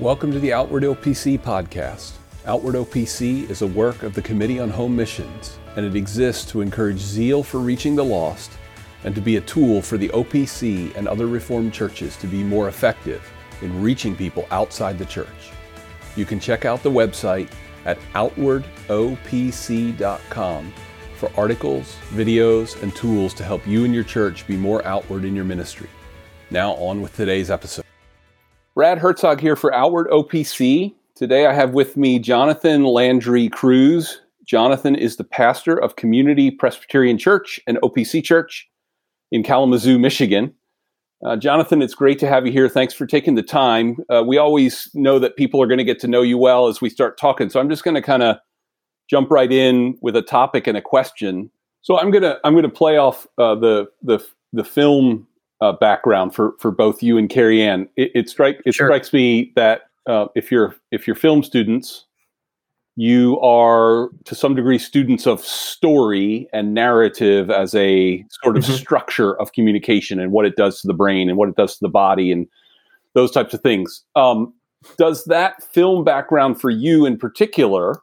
Welcome to the Outward OPC podcast. Outward OPC is a work of the Committee on Home Missions, and it exists to encourage zeal for reaching the lost and to be a tool for the OPC and other Reformed churches to be more effective in reaching people outside the church. You can check out the website at outwardopc.com for articles, videos, and tools to help you and your church be more outward in your ministry. Now, on with today's episode. Brad Herzog here for Outward OPC. Today I have with me Jonathan Landry Cruz. Jonathan is the pastor of Community Presbyterian Church and OPC Church in Kalamazoo, Michigan. Uh, Jonathan, it's great to have you here. Thanks for taking the time. Uh, we always know that people are going to get to know you well as we start talking, so I'm just going to kind of jump right in with a topic and a question. So I'm gonna I'm gonna play off uh, the the the film uh, background for for both you and Carrie Ann. It, it strike it sure. strikes me that uh, if you're if you're film students, you are to some degree students of story and narrative as a sort of mm-hmm. structure of communication and what it does to the brain and what it does to the body and those types of things. Um, does that film background for you in particular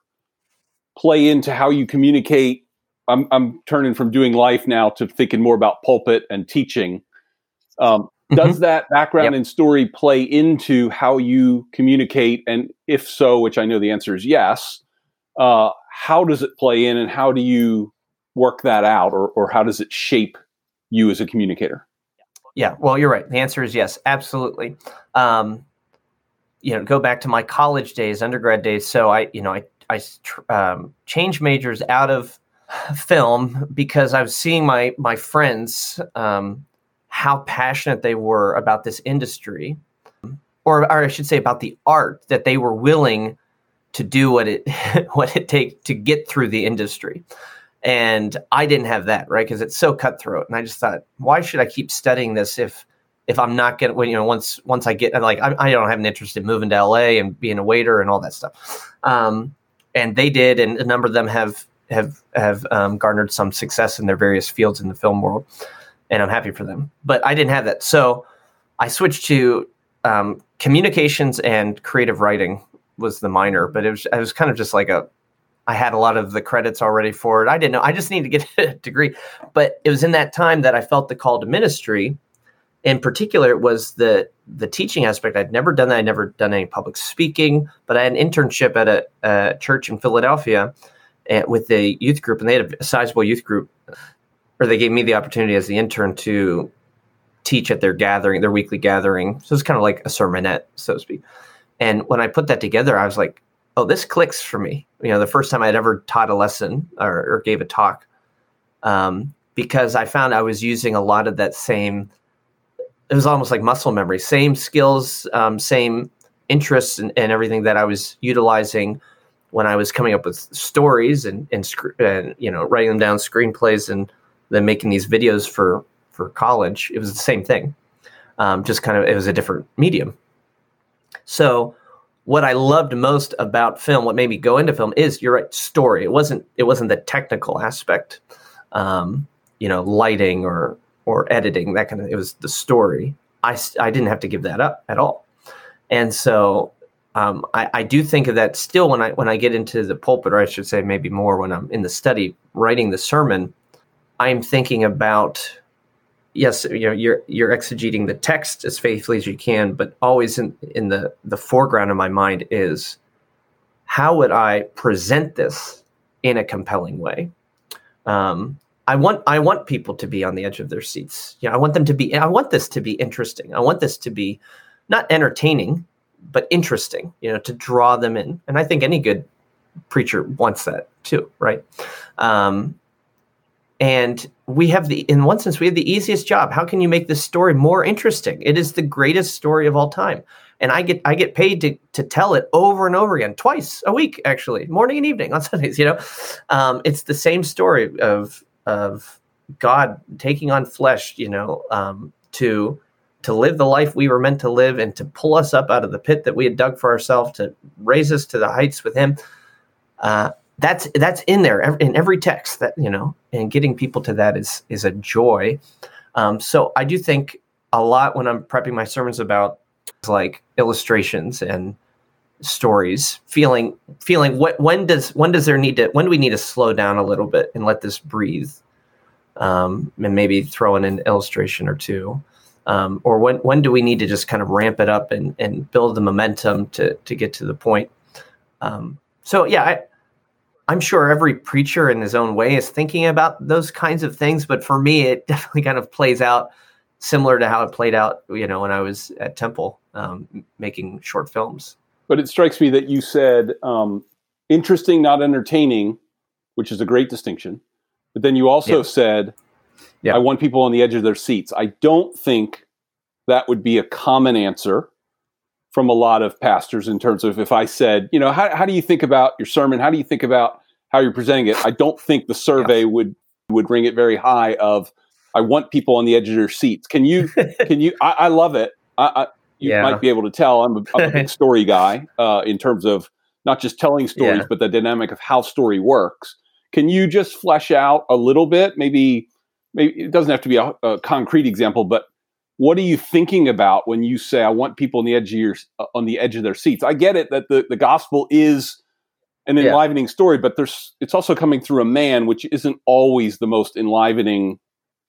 play into how you communicate? I'm, I'm turning from doing life now to thinking more about pulpit and teaching. Um, mm-hmm. Does that background yep. and story play into how you communicate? And if so, which I know the answer is yes, uh, how does it play in and how do you work that out or, or how does it shape you as a communicator? Yeah, well, you're right. The answer is yes, absolutely. Um, you know, go back to my college days, undergrad days. So I, you know, I, I um, changed majors out of film because I was seeing my my friends um, how passionate they were about this industry, or, or I should say about the art that they were willing to do what it what it takes to get through the industry. And I didn't have that, right? Because it's so cutthroat. And I just thought, why should I keep studying this if if I'm not getting, when you know, once once I get like, I, I, don't have an interest in moving to LA and being a waiter and all that stuff. Um, and they did, and a number of them have have have um, garnered some success in their various fields in the film world and I'm happy for them. But I didn't have that, so I switched to um, communications and creative writing was the minor. But it was I was kind of just like a I had a lot of the credits already for it. I didn't know. I just needed to get a degree. But it was in that time that I felt the call to ministry. In particular, it was the the teaching aspect. I'd never done that. I'd never done any public speaking, but I had an internship at a, a church in Philadelphia eh, with the youth group, and they had a sizable youth group or they gave me the opportunity as the intern to teach at their gathering, their weekly gathering. So it's kind of like a sermonette, so to speak. And when I put that together, I was like, oh, this clicks for me. You know, the first time I'd ever taught a lesson or, or gave a talk, um, because I found I was using a lot of that same, it was almost like muscle memory, same skills, um, same interests and, and everything that I was utilizing when I was coming up with stories and, and, and you know, writing them down, screenplays and than making these videos for for college. It was the same thing, um, just kind of it was a different medium. So what I loved most about film, what made me go into film, is you're right, story. It wasn't it wasn't the technical aspect, um, you know, lighting or or editing that kind of. It was the story. I I didn't have to give that up at all, and so um, I, I, do think of that still when I when I get into the pulpit, or I should say maybe more when I'm in the study writing the sermon. I'm thinking about yes, you know, you're you're exegeting the text as faithfully as you can, but always in in the the foreground of my mind is how would I present this in a compelling way? Um, I want I want people to be on the edge of their seats. You know, I want them to be. I want this to be interesting. I want this to be not entertaining, but interesting. You know, to draw them in. And I think any good preacher wants that too, right? Um, and we have the in one sense we have the easiest job. How can you make this story more interesting? It is the greatest story of all time. And i get i get paid to to tell it over and over again twice a week actually morning and evening on sundays you know? Um, it's the same story of of god taking on flesh you know um, to to live the life we were meant to live and to pull us up out of the pit that we had dug for ourselves to raise us to the heights with him. Uh, that's that's in there in every text that you know and getting people to that is is a joy. Um, so i do think a lot when i'm prepping my sermons about like illustrations and stories feeling feeling what when does when does there need to when do we need to slow down a little bit and let this breathe? Um, and maybe throw in an illustration or two. Um, or when when do we need to just kind of ramp it up and, and build the momentum to to get to the point? Um, so yeah I, i'm sure every preacher in his own way is thinking about those kinds of things but for me it definitely kind of plays out similar to how it played out you know when i was at temple um, making short films but it strikes me that you said um, interesting, not entertaining, which is a great distinction. But then you also yeah. said, yeah. I want people on the edge of their seats. I don't think that would be a common answer from a lot of pastors in terms of if I said, you know, how, how do you think about your sermon? How do you think about how you're presenting it? I don't think the survey yeah. would would bring it very high of I want people on the edge of their seats. Can you can you I, I love it. I, you yeah. might be able to tell I'm a, I'm a big story guy uh, in terms of not just telling stories, yeah. but the dynamic of how story works. Can you just flesh out a little bit? Maybe, maybe it doesn't have to be a, a concrete example, but what are you thinking about when you say I want people on the edge of your uh, on the edge of their seats? I get it that the, the gospel is an enlivening yeah. story, but there's it's also coming through a man, which isn't always the most enlivening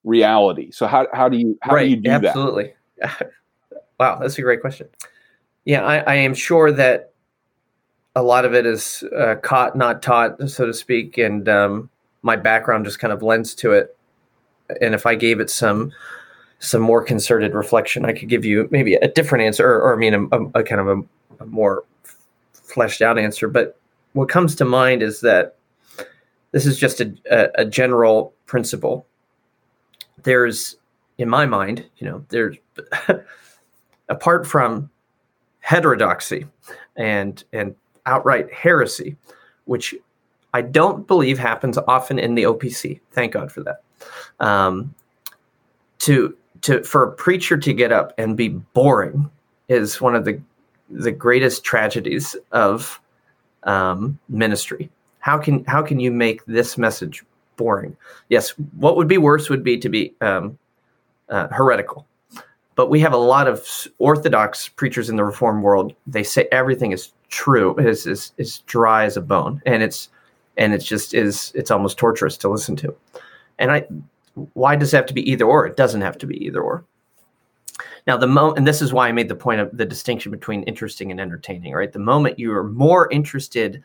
reality. So how how do you how right. do you do Absolutely. that? Absolutely. Wow, that's a great question. Yeah, I, I am sure that a lot of it is uh, caught, not taught, so to speak, and um, my background just kind of lends to it. And if I gave it some some more concerted reflection, I could give you maybe a different answer, or, or I mean, a, a, a kind of a, a more fleshed out answer. But what comes to mind is that this is just a, a, general principle. There's, in my mind, you know, there's apart from heterodoxy and and outright heresy, which I don't believe happens often in the OPC. Thank God for that. Um, to to for a preacher to get up and be boring is one of the the greatest tragedies of um, ministry. How can how can you make this message boring? Yes, what would be worse would be to be um, uh, heretical. But we have a lot of orthodox preachers in the reform world. They say everything is true. Is is, is dry as a bone. And it's and it's just is it's almost torturous to listen to. And i why does it have to be either or? It doesn't have to be either or. Now the moment and this is why i made the point of the distinction between interesting and entertaining right? The moment you are more interested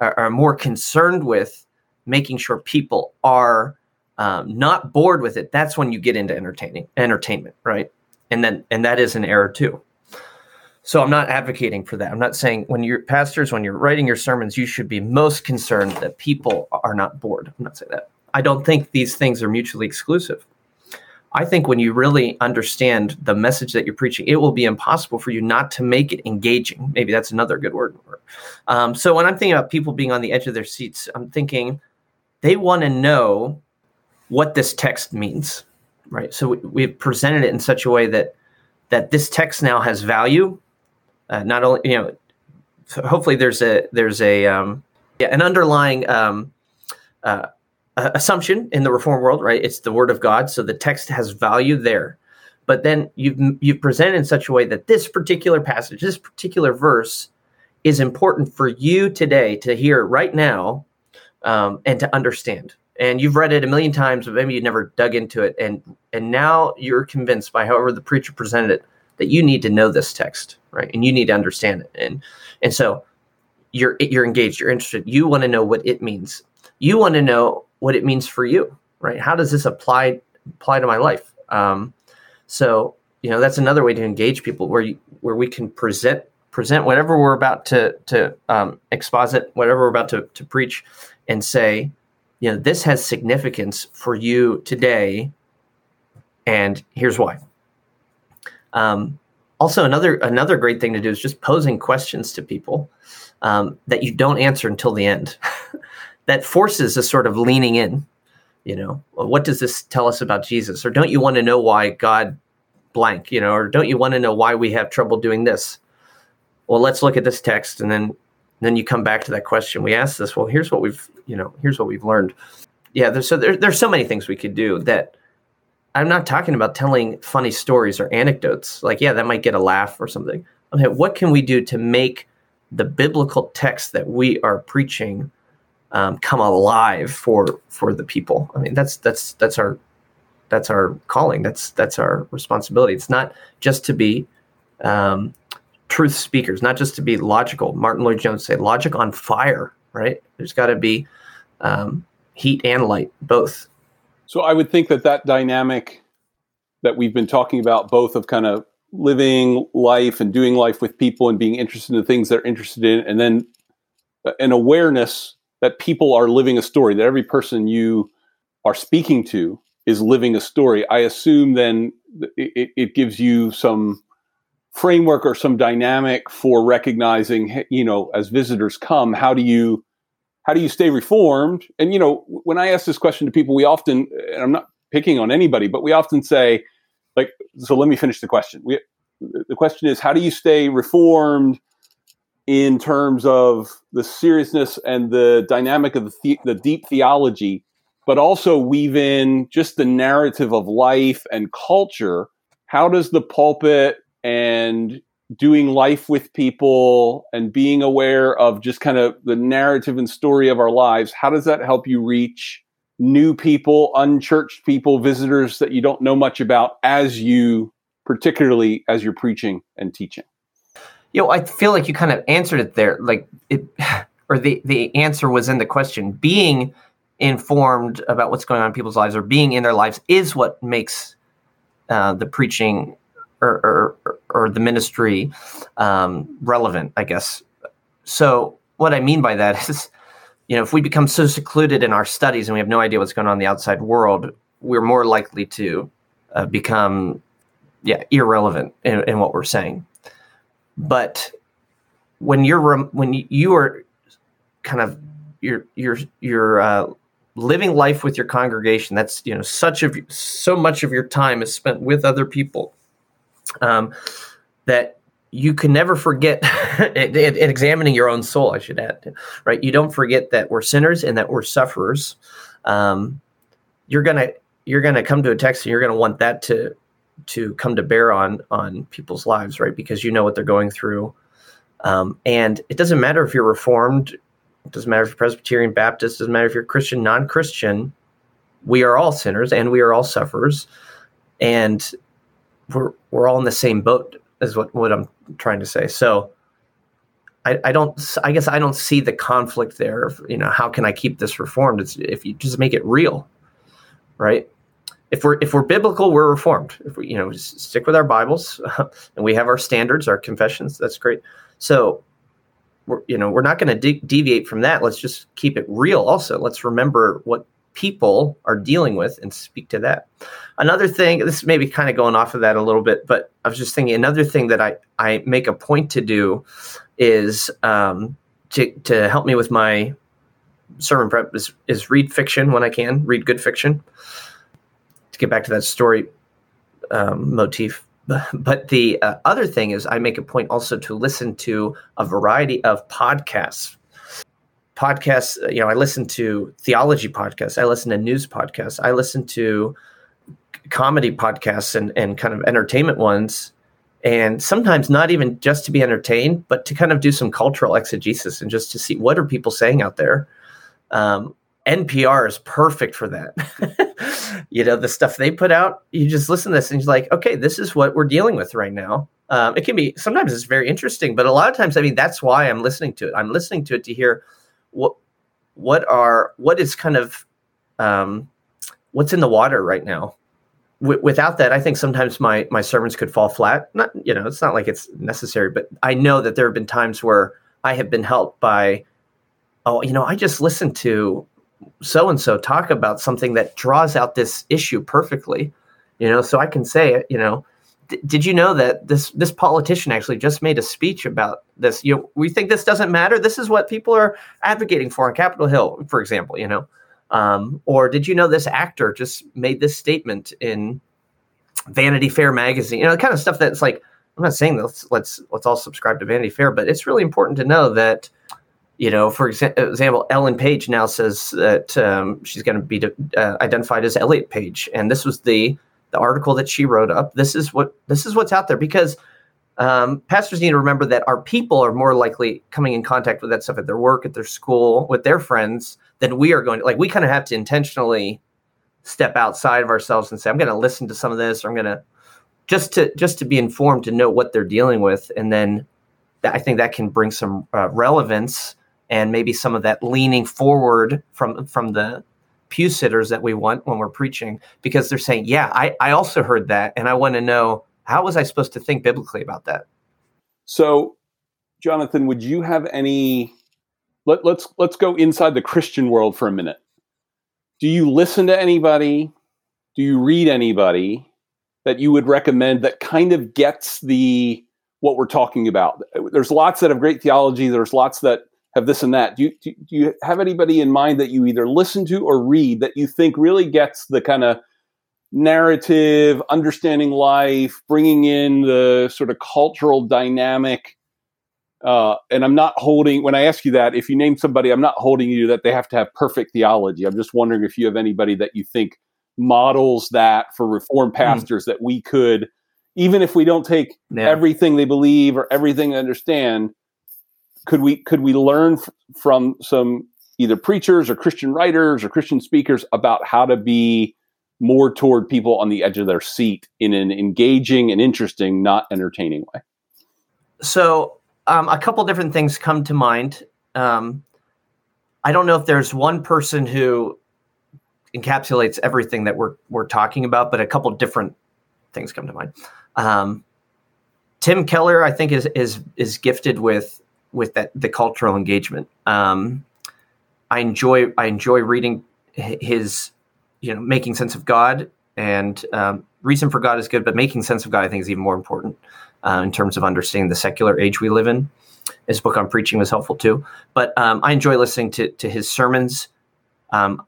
or, or more concerned with making sure people are um, not bored with it that's when you get into entertaining entertainment right? And then and that is an error too. So i'm not advocating for that. I'm not saying when you're pastors when you're writing your sermons you should be most concerned that people are not bored. I'm not saying that i don't think these things are mutually exclusive i think when you really understand the message that you're preaching it will be impossible for you not to make it engaging maybe that's another good word um, so when i'm thinking about people being on the edge of their seats i'm thinking they want to know what this text means right? So we, have presented it in such a way that that this text now has value. Uh, not only you know, so hopefully there's a there's a um, yeah, an underlying um, uh, assumption in the reform world, right? It's the word of God, so the text has value there. But then you've you've presented in such a way that this particular passage, this particular verse, is important for you today to hear right now um, and to understand and you've read it a million times, but maybe you never dug into it, and and now you're convinced by however the preacher presented it that you need to know this text, right? And you need to understand it, and and so you're you're engaged, you're interested, you want to know what it means, you want to know what it means for you, right? How does this apply apply to my life? Um, so you know that's another way to engage people where you, where we can present present whatever we're about to to um, exposit, whatever we're about to to preach, and say you know this has significance for you today and here's why um, also another another great thing to do is just posing questions to people um, that you don't answer until the end that forces a sort of leaning in you know what does this tell us about jesus? Or don't you want to know why god blank you know or don't you want to know why we have trouble doing this? Well let's look at this text and then then you come back to that question we asked this well here's what we've you know here's what we've learned. Yeah there's so there, there's so many things we could do that i'm not talking about telling funny stories or anecdotes. Like yeah that might get a laugh or something. Okay what can we do to make the biblical text that we are preaching um, come alive for for the people. I mean, that's that's that's our that's our calling. That's that's our responsibility. It's not just to be um, truth speakers, not just to be logical. Martyn Lloyd-Jones say logic on fire. Right? There's got to be um, heat and light, both. So I would think that that dynamic that we've been talking about, both of kind of living life and doing life with people and being interested in the things they're interested in, and then an awareness that people are living a story, that every person you are speaking to is living a story. I assume then it, it gives you some framework or some dynamic for recognizing, you know, as visitors come, how do you how do you stay reformed? And you know, when I ask this question to people, we often, and I'm not picking on anybody, but we often say, like, so let me finish the question. We, the question is, how do you stay reformed in terms of the seriousness and the dynamic of the, the, the deep theology, but also weave in just the narrative of life and culture? How does the pulpit and doing life with people and being aware of just kind of the narrative and story of our lives, how does that help you reach new people, unchurched people, visitors that you don't know much about as you, particularly as you're preaching and teaching? You know, I feel like you kind of answered it there. Like it, or the, the answer was in the question. Being informed about what's going on in people's lives or being in their lives is what makes uh, the preaching or, or, or the ministry um, relevant, I guess. So what I mean by that is, you know, if we become so secluded in our studies and we have no idea what's going on in the outside world, we're more likely to uh, become, yeah, irrelevant in, in, what we're saying. But when you're when you are kind of you're you're you're uh, living life with your congregation, that's you know such of so much of your time is spent with other people um, that you can never forget in, examining your own soul i should add right? You don't forget that we're sinners and that we're sufferers. Um, you're gonna you're gonna come to a text and you're gonna want that to to come to bear on on people's lives right because you know what they're going through um, and it doesn't matter if you're reformed it doesn't matter if you're presbyterian baptist doesn't matter if you're christian non-christian we are all sinners and we are all sufferers and we're we're all in the same boat is what what I'm trying to say. So I, I don't I guess I don't see the conflict there. You know, how can I keep this reformed? It's if you just make it real, right? If we're if we're biblical, we're reformed. If we you know stick with our Bibles and we have our standards, our confessions, that's great. So we're you know we're not going to de- deviate from that. Let's just keep it real. Also, let's remember what people are dealing with and speak to that. Another thing, this may be kind of going off of that a little bit, but I was just thinking another thing that I, I make a point to do is um, to, to help me with my sermon prep is, is read fiction when I can, read good fiction. To get back to that story um, motif. But the uh, other thing is, I make a point also to listen to a variety of podcasts podcasts, uh, you know, I listen to theology podcasts, I listen to news podcasts, I listen to comedy podcasts and, and kind of entertainment ones. And sometimes not even just to be entertained, but to kind of do some cultural exegesis and just to see what are people saying out there. Um, NPR is perfect for that. you know, the stuff they put out, you just listen to this and you're like, okay, this is what we're dealing with right now. Um, it can be sometimes it's very interesting, but a lot of times, I mean, that's why I'm listening to it. I'm listening to it to hear what what are what is kind of um, what's in the water right now w- without that i think sometimes my my sermons could fall flat not you know it's not like it's necessary but i know that there have been times where i have been helped by oh you know i just listened to so and so talk about something that draws out this issue perfectly you know so i can say you know did you know that this this politician actually just made a speech about this? You know, we think this doesn't matter. This is what people are advocating for on Capitol Hill, for example. You know, um, or did you know this actor just made this statement in Vanity Fair magazine? You know, the kind of stuff that's like. I'm not saying let's let's let's all subscribe to Vanity Fair, but it's really important to know that you know, for example, Ellen Page now says that um, she's going to be uh, identified as Elliot Page, and this was the the article that she wrote up. This is what this is what's out there because um, pastors need to remember that our people are more likely coming in contact with that stuff at their work, at their school, with their friends than we are going to. Like we kind of have to intentionally step outside of ourselves and say, "I'm going to listen to some of this," or "I'm going to just to just to be informed to know what they're dealing with," and then I think that can bring some uh, relevance and maybe some of that leaning forward from from the pew sitters that we want when we're preaching because they're saying, "Yeah, I I also heard that, and I want to know." how was I supposed to think biblically about that? So, Jonathan, would you have any? Let, let's let's go inside the Christian world for a minute. Do you listen to anybody? Do you read anybody that you would recommend that kind of gets the what we're talking about? There's lots that have great theology. There's lots that have this and that. Do you, do you have anybody in mind that you either listen to or read that you think really gets the kind of narrative, understanding life, bringing in the sort of cultural dynamic. Uh, and I'm not holding, when I ask you that, if you name somebody, I'm not holding you that they have to have perfect theology. I'm just wondering if you have anybody that you think models that for reform hmm. pastors mm. that we could, even if we don't take yeah. everything they believe or everything they understand, could we could we learn f- from some either preachers or Christian writers or Christian speakers about how to be more toward people on the edge of their seat in an engaging and interesting, not entertaining way? So, um, a couple different things come to mind. Um, I don't know if there's one person who encapsulates everything that we're we're talking about, but a couple different things come to mind. Um, Tim Keller, I think, is is is gifted with with that the cultural engagement. Um, I enjoy I enjoy reading his you know making sense of God and um, reason for God is good, but making sense of God I think is even more important uh, in terms of understanding the secular age we live in. His book on preaching was helpful too, but um, I enjoy listening to to his sermons. Um,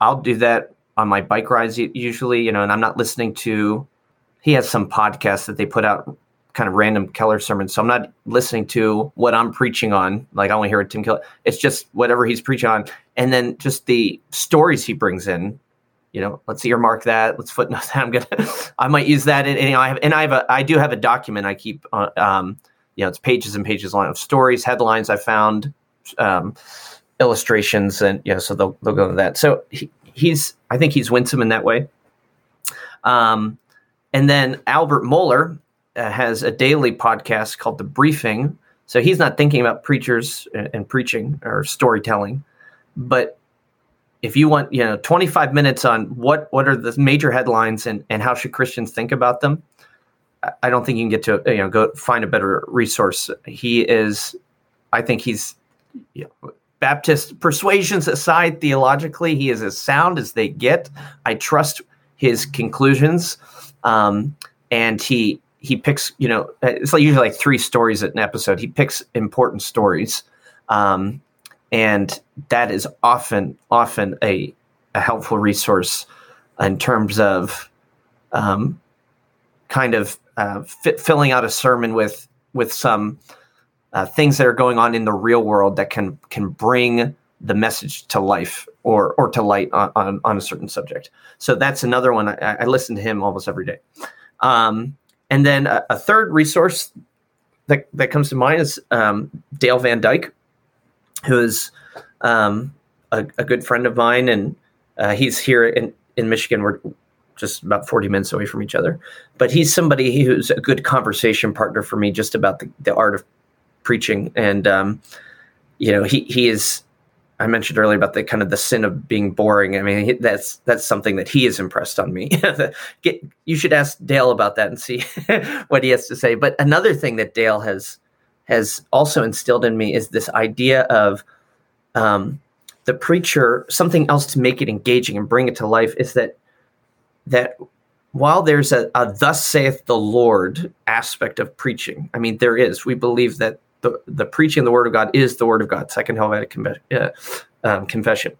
I'll do that on my bike rides usually, you know, and I'm not listening to. He has some podcasts that they put out kind of random Keller sermons. So I'm not listening to what I'm preaching on. Like I only to hear Tim Keller. It's just whatever he's preaching on. And then just the stories he brings in you know, let's earmark that. Let's footnote that. I'm gonna, I might use that. And, and you know, I have, and I have a, I do have a document I keep, uh, um, you know, it's pages and pages long of stories, headlines I found, um, illustrations, and you know, so they'll they'll go to that. So he, he's, I think he's winsome in that way. Um, and then Albert Mohler uh, has a daily podcast called The Briefing. So he's not thinking about preachers and, and preaching or storytelling, but if you want, you know, 25 minutes on what what are the major headlines and and how should Christians think about them, I don't think you can get to you know go find a better resource. He is, I think he's, you know, Baptist persuasions aside, theologically, he is as sound as they get. I trust his conclusions, um, and he he picks you know it's like usually like three stories at an episode. He picks important stories. Um, and that is often often a, a helpful resource in terms of um, kind of uh, filling out a sermon with with some uh, things that are going on in the real world that can can bring the message to life or or to light on, on, on a certain subject. So that's another one. I, I listen to him almost every day. Um, and then a, a, third resource that, that comes to mind is um, Dale Van Dyke who is um, a, a, good friend of mine, and uh, he's here in in Michigan. We're just about 40 minutes away from each other. But he's somebody who's a good conversation partner for me just about the, the art of preaching. And, um, you know, he, he is, I mentioned earlier about the kind of the sin of being boring. I mean, that's, that's something that he has impressed on me. Get, you should ask Dale about that and see what he has to say. But another thing that Dale has, has also instilled in me is this idea of um, the preacher something else to make it engaging and bring it to life is that that while there's a, a thus saith the lord aspect of preaching i mean there is we believe that the, the preaching of the word of god is the word of god second helvetic uh, um, confession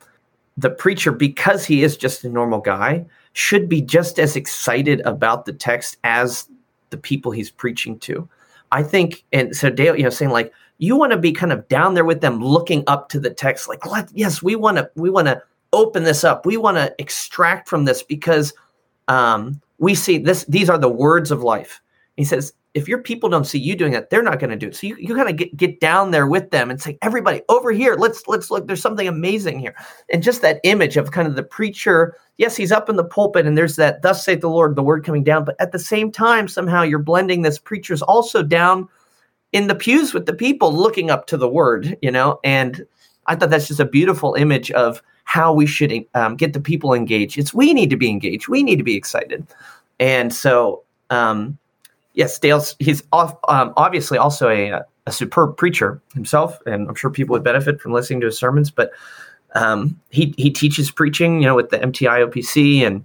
the preacher because he is just a normal guy should be just as excited about the text as the people he's preaching to I think, and so Dale, you know, saying like, you want to be kind of down there with them, looking up to the text, like, let, yes, we want to, we want to open this up. We want to extract from this because um, we see this. These are the words of life. He says, if your people don't see you doing that, they're not going to do it. So you, you kind of get, get down there with them and say, everybody over here, let's let's look. There's something amazing here, and just that image of kind of the preacher. Yes, he's up in the pulpit, and there's that "Thus saith the Lord," the word coming down. But at the same time, somehow you're blending this preacher's also down in the pews with the people, looking up to the word. You know, and I thought that's just a beautiful image of how we should um, get the people engaged. It's we need to be engaged. We need to be excited, and so. Um, yes, Dale's he's off, um, obviously also a, a superb preacher himself, and I'm sure people would benefit from listening to his sermons. But um, he he teaches preaching, you know, with the MTI OPC and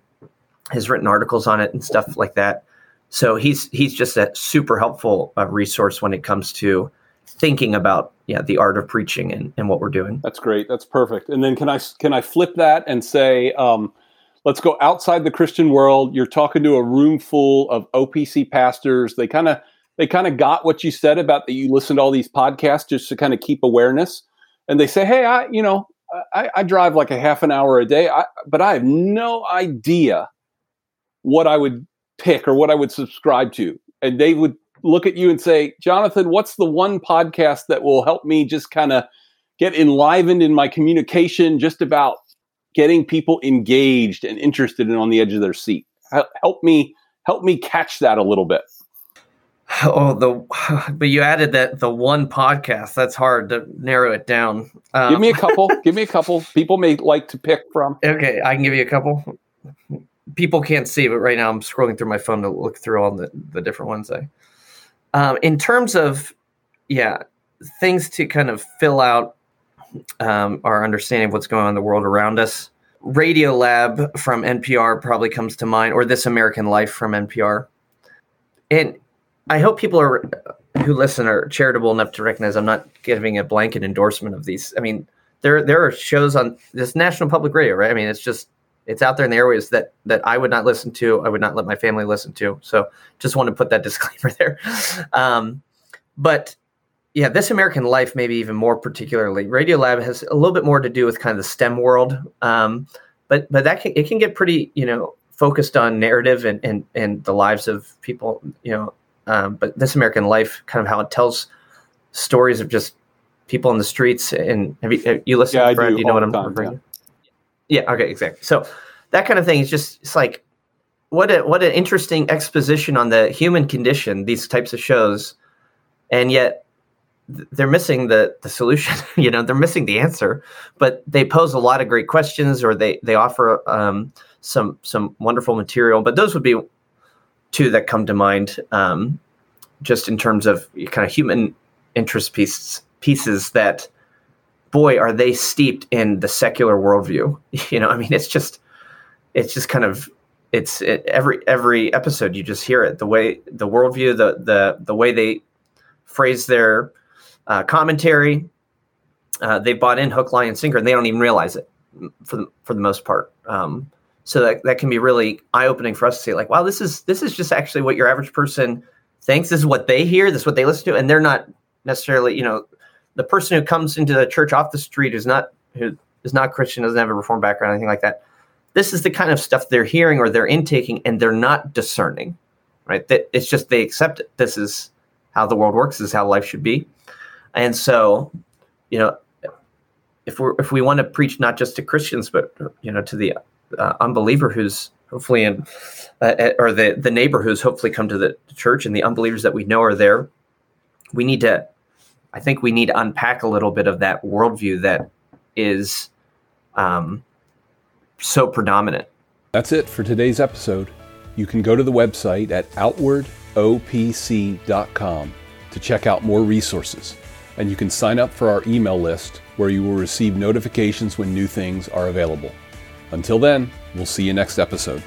has written articles on it and stuff like that. So he's he's just a super helpful uh, resource when it comes to thinking about yeah the art of preaching and, and what we're doing. That's great. That's perfect. And then can I can I flip that and say um, let's go outside the Christian world. You're talking to a room full of OPC pastors. They kind of they kind of got what you said about that you listen to all these podcasts just to kind of keep awareness. And they say, hey, I you know I, I drive like a half an hour a day, I, but I have no idea what I would pick or what I would subscribe to. And they would look at you and say, Jonathan, what's the one podcast that will help me just kind of get enlivened in my communication just about getting people engaged and interested and on the edge of their seat. Help me help me catch that a little bit. Oh, the but you added that the one podcast. That's hard to narrow it down. Um, give me a couple. give me a couple. People may like to pick from. Okay, I can give you a couple. People can't see, but right now I'm scrolling through my phone to look through all the the different ones. I, um, in terms of, yeah, things to kind of fill out um, our understanding of what's going on in the world around us. Radiolab from NPR probably comes to mind, or This American Life from NPR. And I hope people are who listen are charitable enough to recognize I'm not giving a blanket endorsement of these. I mean, there there are shows on this national public radio, right? I mean, it's just it's out there in the airways that that I would not listen to. I would not let my family listen to. So just want to put that disclaimer there. Um, but yeah, this American Life, maybe even more particularly, Radiolab has a little bit more to do with kind of the STEM world, um, but but that can, it can get pretty you know focused on narrative and and and the lives of people, you know. Um, but this American Life, kind of how it tells stories of just people in the streets. And have you, have you listen yeah, to Fred? Do you know what I'm time, referring yeah. yeah. Okay. Exactly. So that kind of thing is just it's like what a what an interesting exposition on the human condition. These types of shows, and yet they're missing the the solution you know they're missing the answer but they pose a lot of great questions or they they offer um, some some wonderful material but those would be two that come to mind um, just in terms of kind of human interest pieces pieces that boy are they steeped in the secular worldview. You know i mean it's just it's just kind of it's it, every every episode you just hear it the way the worldview the the the way they phrase their uh, commentary. Uh, they bought in hook, line, and sinker, and they don't even realize it for the, for the most part. Um, so that, that can be really eye opening for us to see, like, wow, this is this is just actually what your average person thinks. This is what they hear. This is what they listen to, and they're not necessarily, you know, the person who comes into the church off the street is not who is not Christian, doesn't have a reform background, anything like that. This is the kind of stuff they're hearing or they're intaking, and they're not discerning, right? That it's just they accept it. This is how the world works. This is how life should be and so, you know, if we if we want to preach not just to Christians, but you know, to the uh, unbeliever who's hopefully in, uh, or the the neighbor who's hopefully come to the church, and the unbelievers that we know are there, we need to. I think we need to unpack a little bit of that worldview that is um, so predominant. That's it for today's episode. You can go to the website at outwardopc.com to check out more resources and you can sign up for our email list where you will receive notifications when new things are available. Until then, we'll see you next episode.